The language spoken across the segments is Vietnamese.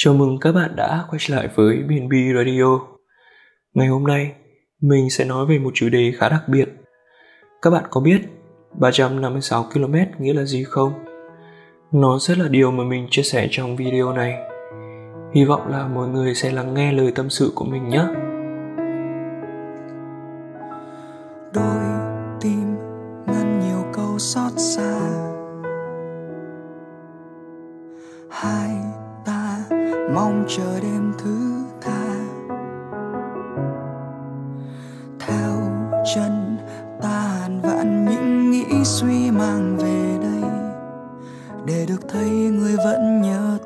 Chào mừng các bạn đã quay trở lại với BNB Radio. Ngày hôm nay, mình sẽ nói về một chủ đề khá đặc biệt. Các bạn có biết 356 km nghĩa là gì không? Nó sẽ là điều mà mình chia sẻ trong video này. Hy vọng là mọi người sẽ lắng nghe lời tâm sự của mình nhé. Chân ta hàn vạn những nghĩ suy mang về đây. Để được thấy người vẫn nhớ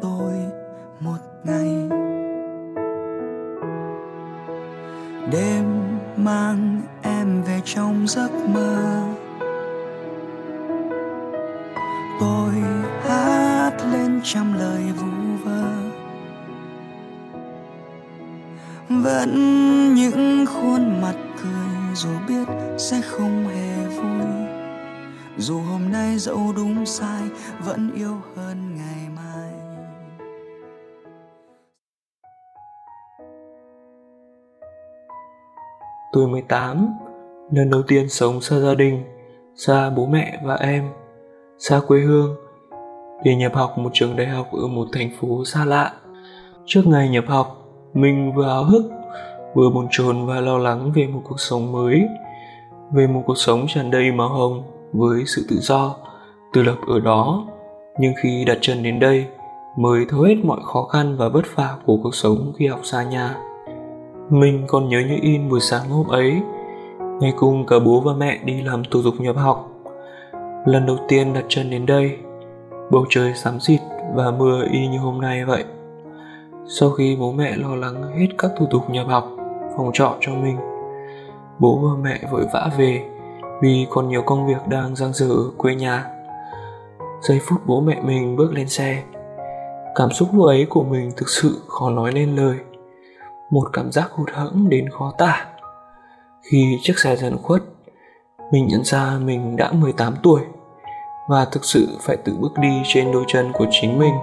dẫu đúng sai vẫn yêu hơn ngày mai Tôi 18, lần đầu tiên sống xa gia đình, xa bố mẹ và em, xa quê hương, để nhập học một trường đại học ở một thành phố xa lạ. Trước ngày nhập học, mình vừa háo hức, vừa bồn chồn và lo lắng về một cuộc sống mới, về một cuộc sống tràn đầy màu hồng với sự tự do, tự lập ở đó. Nhưng khi đặt chân đến đây, mới thấu hết mọi khó khăn và vất vả của cuộc sống khi học xa nhà. Mình còn nhớ như in buổi sáng hôm ấy, ngày cùng cả bố và mẹ đi làm thủ tục nhập học. Lần đầu tiên đặt chân đến đây, bầu trời xám xịt và mưa y như hôm nay vậy. Sau khi bố mẹ lo lắng hết các thủ tục nhập học, phòng trọ cho mình, bố và mẹ vội vã về vì còn nhiều công việc đang dang dở ở quê nhà. Giây phút bố mẹ mình bước lên xe, cảm xúc lúc ấy của mình thực sự khó nói nên lời một cảm giác hụt hẫng đến khó tả. Khi chiếc xe dần khuất, mình nhận ra mình đã 18 tuổi và thực sự phải tự bước đi trên đôi chân của chính mình.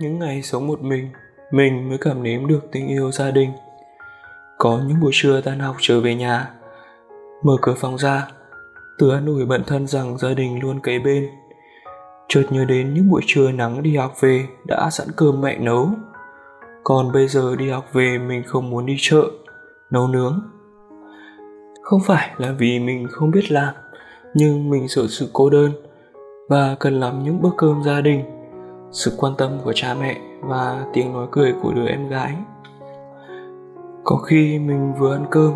Những ngày sống một mình mình mới cảm nếm được tình yêu gia đình. Có những buổi trưa tan học trở về nhà, mở cửa phòng ra tự an ủi bản thân rằng gia đình luôn kế bên. Chợt nhớ đến những buổi trưa nắng đi học về đã sẵn cơm mẹ nấu. Còn bây giờ đi học về mình không muốn đi chợ, nấu nướng. Không phải là vì mình không biết làm, nhưng mình sợ sự cô đơn và cần làm những bữa cơm gia đình sự quan tâm của cha mẹ và tiếng nói cười của đứa em gái. Có khi mình vừa ăn cơm,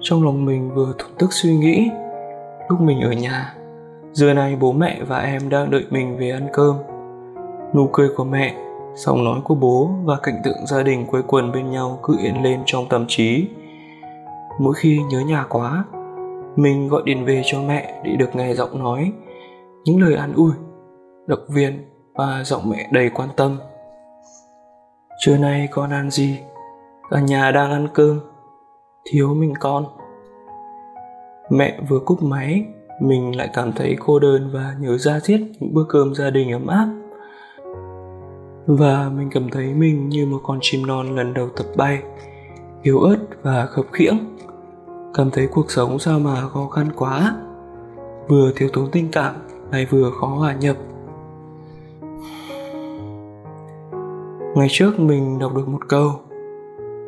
trong lòng mình vừa thổn thức suy nghĩ. Lúc mình ở nhà, giờ này bố mẹ và em đang đợi mình về ăn cơm. Nụ cười của mẹ, giọng nói của bố và cảnh tượng gia đình quây quần bên nhau cứ hiện lên trong tâm trí. Mỗi khi nhớ nhà quá, mình gọi điện về cho mẹ để được nghe giọng nói. Những lời an ủi, động viên và giọng mẹ đầy quan tâm. Trưa nay con ăn gì? Cả nhà đang ăn cơm. Thiếu mình con. Mẹ vừa cúp máy, mình lại cảm thấy cô đơn và nhớ ra thiết những bữa cơm gia đình ấm áp. Và mình cảm thấy mình như một con chim non lần đầu tập bay, yếu ớt và khập khiễng. Cảm thấy cuộc sống sao mà khó khăn quá. Vừa thiếu thốn tình cảm, lại vừa khó hòa nhập. Ngày trước mình đọc được một câu,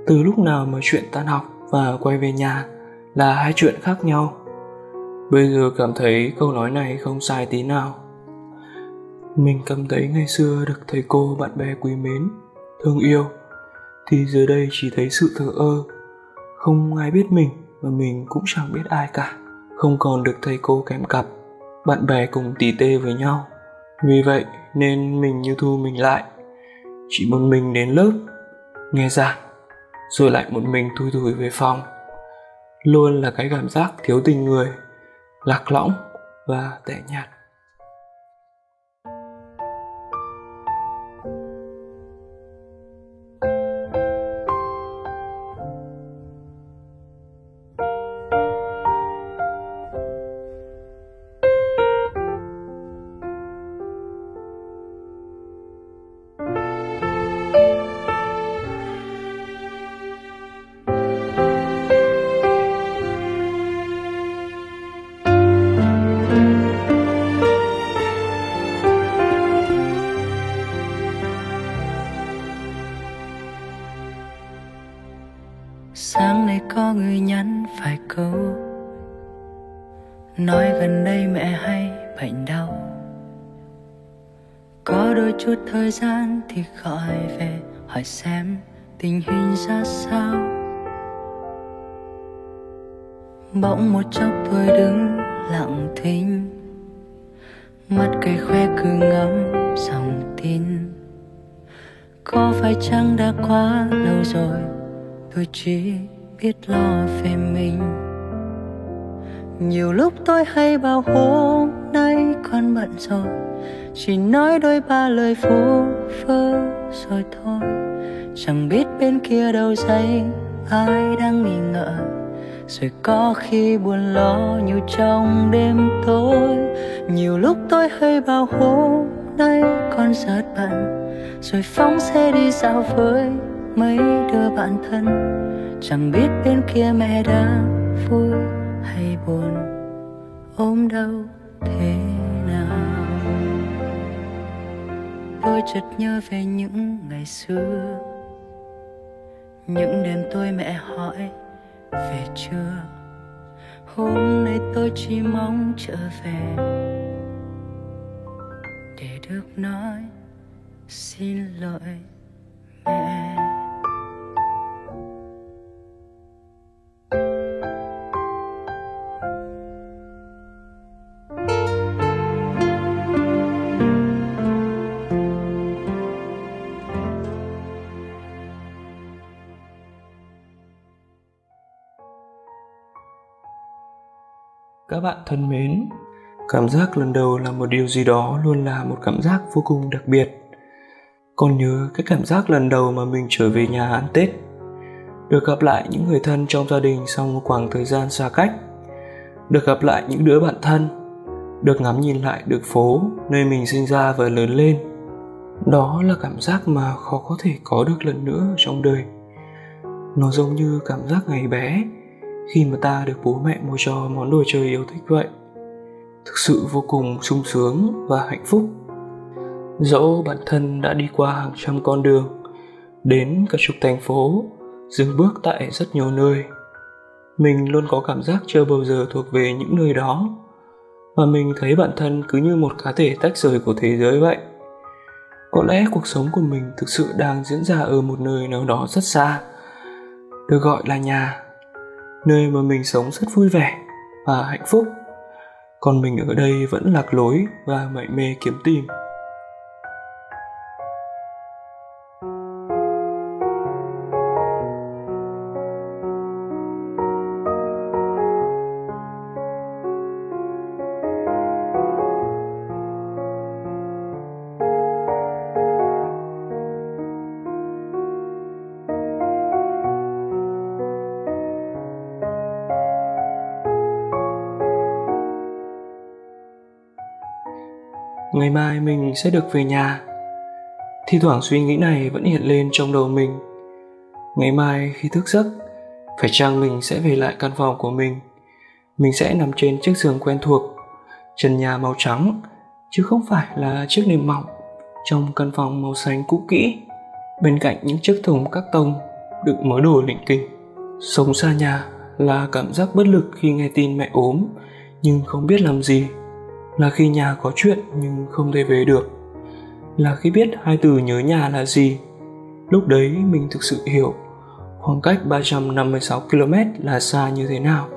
từ lúc nào mà chuyện tan học và quay về nhà là hai chuyện khác nhau. Bây giờ cảm thấy câu nói này không sai tí nào. Mình cảm thấy ngày xưa được thầy cô bạn bè quý mến, thương yêu, thì giờ đây chỉ thấy sự thờ ơ. Không ai biết mình và mình cũng chẳng biết ai cả. Không còn được thầy cô kèm cặp, bạn bè cùng tỉ tê với nhau. Vì vậy nên mình như thu mình lại chỉ một mình đến lớp. Nghe giảng rồi lại một mình thui thủi về phòng. Luôn là cái cảm giác thiếu tình người, lạc lõng và tẻ nhạt. Thời gian thì gọi về hỏi xem tình hình ra sao. Bỗng một chốc tôi đứng lặng thinh, mắt cây khoe cứ ngắm dòng tin. Có phải chăng đã quá lâu rồi tôi chỉ biết lo về mình? Nhiều lúc tôi hay bao hôm con bận rồi chỉ nói đôi ba lời phú phơ rồi thôi. Chẳng biết bên kia đầu dây, ai đang nghi ngờ. Rồi có khi buồn lo nhiều trong đêm tối. Nhiều lúc tôi hơi bao hôm nay con rất bận. Rồi phóng xe đi dạo với mấy đứa bạn thân. Chẳng biết bên kia mẹ đã vui hay buồn. Ôm đau thế? Tôi chợt nhớ về những ngày xưa. Những đêm tôi mẹ hỏi, về chưa? Hôm nay tôi chỉ mong trở về để được nói xin lỗi mẹ. Bạn thân mến. Cảm giác lần đầu là một điều gì đó luôn là một cảm giác vô cùng đặc biệt. Còn nhớ cái cảm giác lần đầu mà mình trở về nhà ăn tết, được gặp lại những người thân trong gia đình sau một khoảng thời gian xa cách, được gặp lại những đứa bạn thân, được ngắm nhìn lại được phố nơi mình sinh ra và lớn lên. Đó là cảm giác mà khó có thể có được lần nữa trong đời. Nó giống như cảm giác ngày bé khi mà ta được bố mẹ mua cho món đồ chơi yêu thích vậy. Thực sự vô cùng sung sướng và hạnh phúc. Dẫu bản thân đã đi qua hàng trăm con đường, đến cả chục thành phố, dừng bước tại rất nhiều nơi, mình luôn có cảm giác chưa bao giờ thuộc về những nơi đó. Và mình thấy bản thân cứ như một cá thể tách rời của thế giới vậy. Có lẽ cuộc sống của mình thực sự đang diễn ra ở một nơi nào đó rất xa, được gọi là nhà nơi mà mình sống rất vui vẻ và hạnh phúc. Còn mình ở đây vẫn lạc lối và mải mê kiếm tìm. Mình sẽ được về nhà. Thi thoảng suy nghĩ này vẫn hiện lên trong đầu mình. Ngày mai khi thức giấc, phải chăng mình sẽ về lại căn phòng của mình? Mình sẽ nằm trên chiếc giường quen thuộc, trần nhà màu trắng, chứ không phải là chiếc nệm mỏng trong căn phòng màu xanh cũ kỹ. Bên cạnh những chiếc thùng các tông đựng mớ đồ lỉnh kỉnh sống xa nhà là cảm giác bất lực khi nghe tin mẹ ốm, nhưng không biết làm gì là khi nhà có chuyện nhưng không thể về được, là khi biết hai từ nhớ nhà là gì. Lúc đấy mình thực sự hiểu khoảng cách 356 km là xa như thế nào.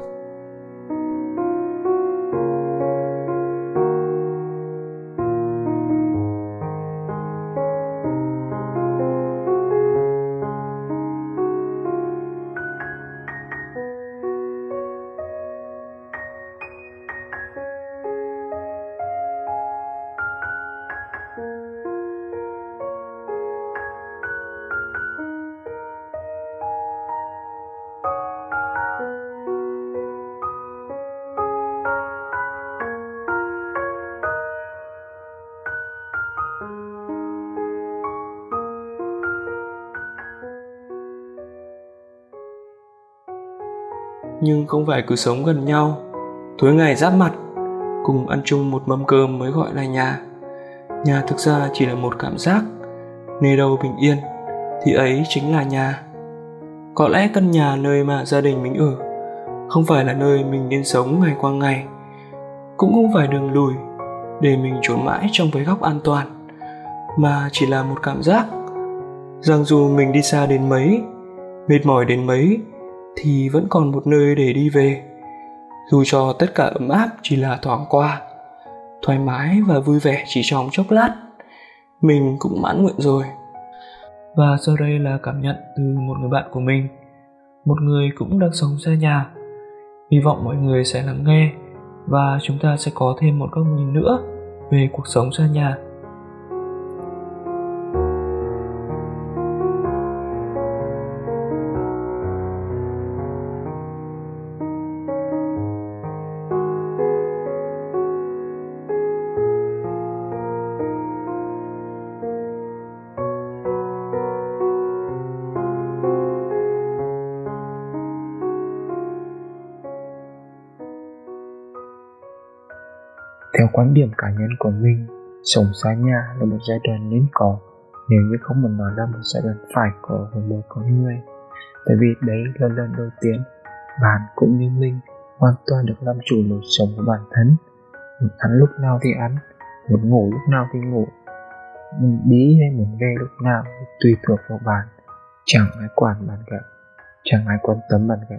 Nhưng không phải cứ sống gần nhau. Tối ngày giáp mặt, cùng ăn chung một mâm cơm mới gọi là nhà. Nhà thực ra chỉ là một cảm giác, nơi đâu bình yên, thì ấy chính là nhà. Có lẽ căn nhà nơi mà gia đình mình ở, không phải là nơi mình nên sống ngày qua ngày. Cũng không phải đường lùi, để mình trốn mãi trong cái góc an toàn, mà chỉ là một cảm giác. Rằng dù mình đi xa đến mấy, mệt mỏi đến mấy thì vẫn còn một nơi để đi về. Dù cho tất cả ấm áp chỉ là thoáng qua, thoải mái và vui vẻ chỉ trong chốc lát, mình cũng mãn nguyện rồi. Và sau đây là cảm nhận từ một người bạn của mình, một người cũng đang sống xa nhà. Hy vọng mọi người sẽ lắng nghe và chúng ta sẽ có thêm một góc nhìn nữa về cuộc sống xa nhà. Theo quan điểm cá nhân của mình, sống xa nhà là một giai đoạn nên có nếu như không muốn nói là một giai đoạn phải có của một con người. Tại vì đấy là lần đầu tiên bạn cũng như mình hoàn toàn được làm chủ lối sống của bản thân. Muốn ăn lúc nào thì ăn, muốn ngủ lúc nào thì ngủ, muốn đi hay muốn về lúc nào tùy thuộc vào bạn. Chẳng ai quản bạn cả, chẳng ai quan tâm bạn cả.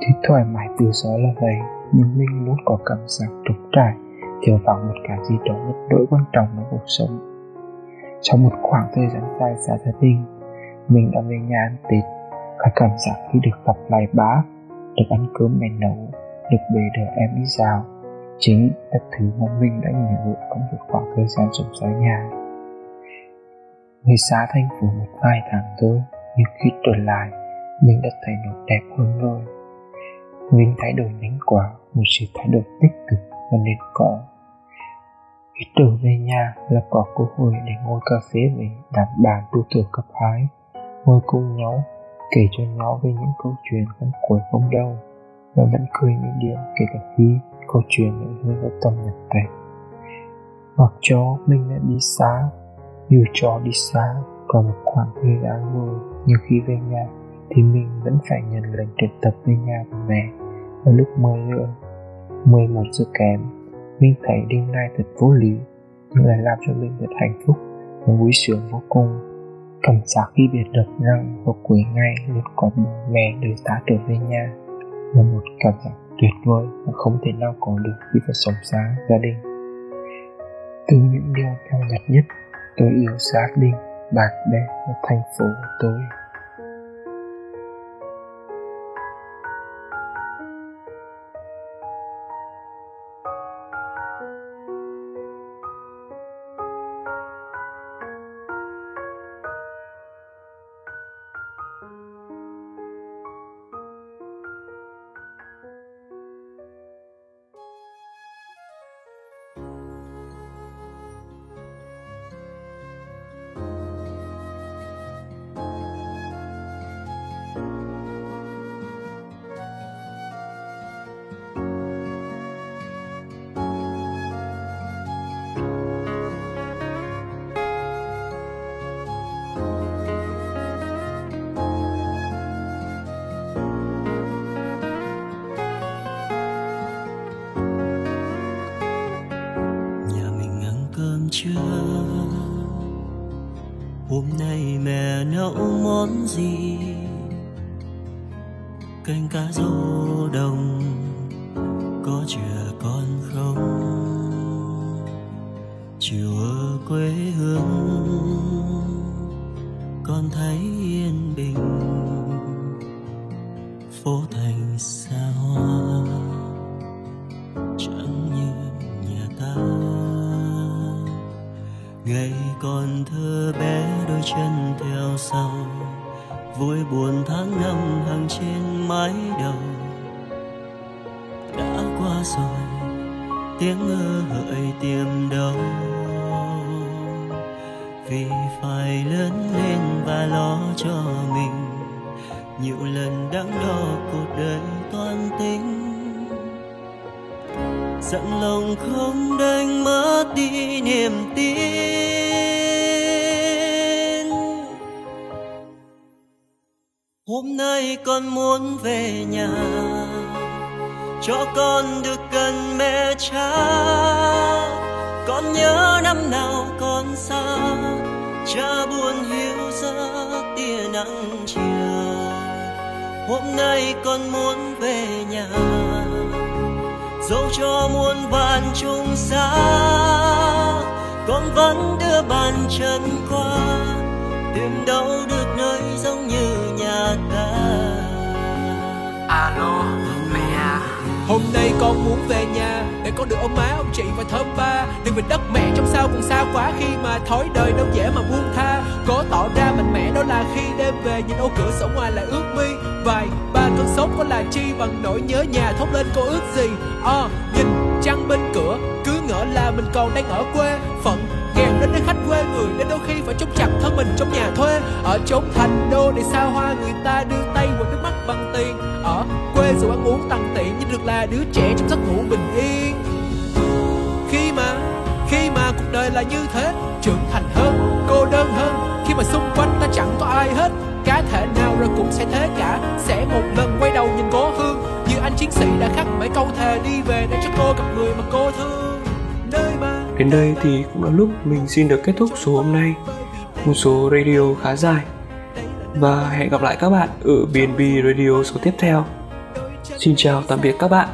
Thì thoải mái tự do là vậy, nhưng mình muốn có cảm giác trống trải thiếu vắng một cái gì đó rất đỗi quan trọng trong cuộc sống. Trong một khoảng thời gian dài xa gia đình mình đã về nhà ăn tết cái cảm giác khi được gặp lại bá, được ăn cơm mẹ nấu được bề đỡ em đi dạo chính là thứ mà mình đã nhớ trong một khoảng thời gian sống xa nhà. Người xa thành phố một vài tháng thôi nhưng khi trở lại mình đã thấy nó đẹp hơn rồi. Mình thay đổi nhanh quá một sự thay đổi tích cực và nên có khi trở về nhà là có cơ hội để ngồi cà phê với đám bạn tu tuổi cấp 2 ngồi cùng nhau, kể cho nhau về những câu chuyện không cuối không đâu và vẫn cười những điểm kể cả khi câu chuyện những hơi có tâm nhập tệ mặc cho mình đã đi xa, dù cho đi xa còn một khoảng thời gian rồi nhưng khi về nhà thì mình vẫn phải nhận lệnh triệu tập về nhà của mẹ. Vào lúc 10 giờ 11 giờ kém mình thấy điều này thật vô lý nhưng lại làm cho mình thật hạnh phúc và vui sướng vô cùng. Cảm giác khi biết được rằng vào cuối ngày luôn có bố mẹ đưa ta trở về nhà. Là một cảm giác tuyệt vời mà không thể nào có được khi phải sống xa gia đình. Từ những điều nhỏ nhặt nhất, tôi yêu gia đình, bạn bè và thành phố của tôi. Chưa? Hôm nay mẹ nấu món gì? Canh cá rô đồng, có chừa con không? Chiều ở quê hương, con thấy yên bình. Phố thành xa theo sau. Vui buồn tháng năm hàng trên mái đầu. Đã qua rồi, tiếng ngơ hợi tìm đâu. Vì phải lớn lên và lo cho mình. Nhiều lần đắn đo cuộc đời toàn tính. Giận lòng không đánh mất đi niềm tin. Con muốn về nhà, cho con được gần mẹ cha. Con nhớ năm nào con xa, cha buồn hiu giấc tia nắng chiều. Hôm nay con muốn về nhà, dẫu cho muôn vạn chung xa. Con vẫn đưa bàn chân qua, tìm đâu được nơi giống alo mẹ à. Hôm nay con muốn về nhà Để con được ông má, ông chị và thơm ba. Đừng về đất mẹ trong sao còn xa quá Khi mà thói đời đâu dễ mà buông tha. Có tỏ ra mạnh mẽ đó là khi đêm về Nhìn ô cửa sổ ngoài lại ước mi Vài ba cơn sốt có là chi Bằng nỗi nhớ nhà thốt lên cô ước gì? À, Nhìn trăng bên cửa Cứ ngỡ là mình còn đang ở quê. Phận nghèo đến nơi khách quê người Đến đôi khi phải chốt chặt thân mình trong nhà thuê. Ở chốn thành đô để xa hoa Người ta đưa tay qua nước mắt bằng tiền. Ở quê dù ăn uống tằn tiện Nhưng được là đứa trẻ trong giấc ngủ bình yên. Khi mà, khi mà cuộc đời là như thế Trưởng thành hơn, cô đơn hơn Khi mà xung quanh ta chẳng có ai hết Cá thể nào rồi cũng sẽ thế cả. Sẽ một lần quay đầu nhìn cố hương Như anh chiến sĩ đã khắc mấy câu thề đi về Để cho cô gặp người mà cô thương. Đến đây thì cũng là lúc mình xin được kết thúc số hôm nay. Một số radio khá dài. Và hẹn gặp lại các bạn ở BNB Radio số tiếp theo. Xin chào tạm biệt các bạn.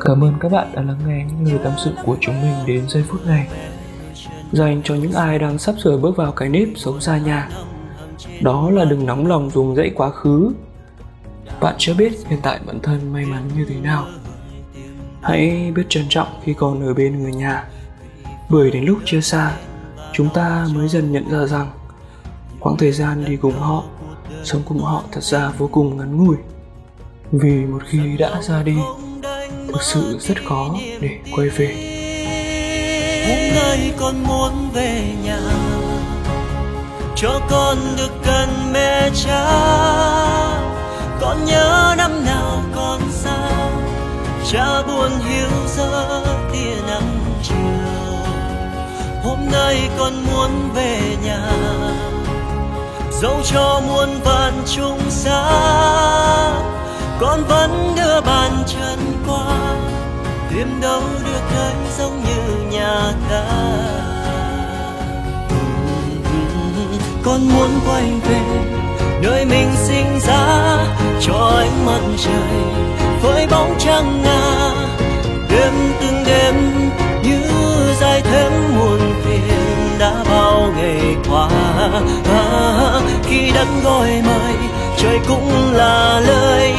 Cảm ơn các bạn đã lắng nghe những lời tâm sự của chúng mình đến giây phút này. Dành cho những ai đang sắp sửa bước vào cái nếp sống xa nhà. Đó là đừng nóng lòng dùng dãy quá khứ. Bạn chưa biết hiện tại bản thân may mắn như thế nào. Hãy biết trân trọng khi còn ở bên người nhà. Bởi đến lúc chia xa, Chúng ta mới dần nhận ra rằng Quãng thời gian đi cùng họ, Sống cùng họ thật ra vô cùng ngắn ngủi. Vì một khi đã ra đi, Thực sự rất khó để quay về. Hôm nay con muốn về nhà cho con được gần mẹ cha. Con nhớ năm nào con xa, cha buồn hiu giấc tia nắng chiều hôm nay con muốn về nhà. Dẫu cho muôn vạn chung xa, con vẫn đưa bàn chân qua. Tìm đâu được nơi giống như nhà ta. Con muốn quay về nơi mình sinh ra, cho ánh mặt trời với bóng trăng ngàn khi đất gọi mời, trời cũng là lời,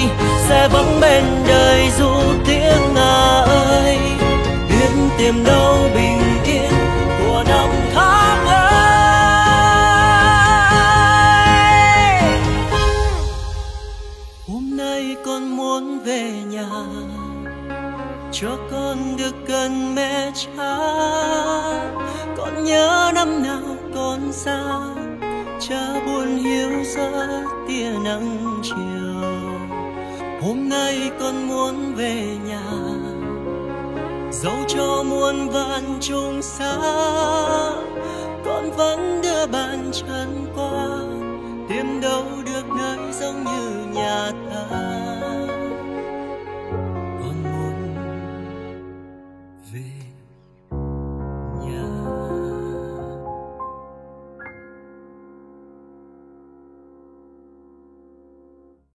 sẽ vắng bên đời dù tiếng ngà ơi. Biết tìm đâu bình yên của năm tháng ơi hôm nay con muốn về nhà, cho con được gần mẹ cha. Con nhớ năm nào con xa, cha buồn hiểu giữa tia nắng chiều. Hôm nay con muốn về nhà, dẫu cho muôn vạn trùng xa, con vẫn đưa bàn chân qua, tìm đâu được nơi giống như nhà ta.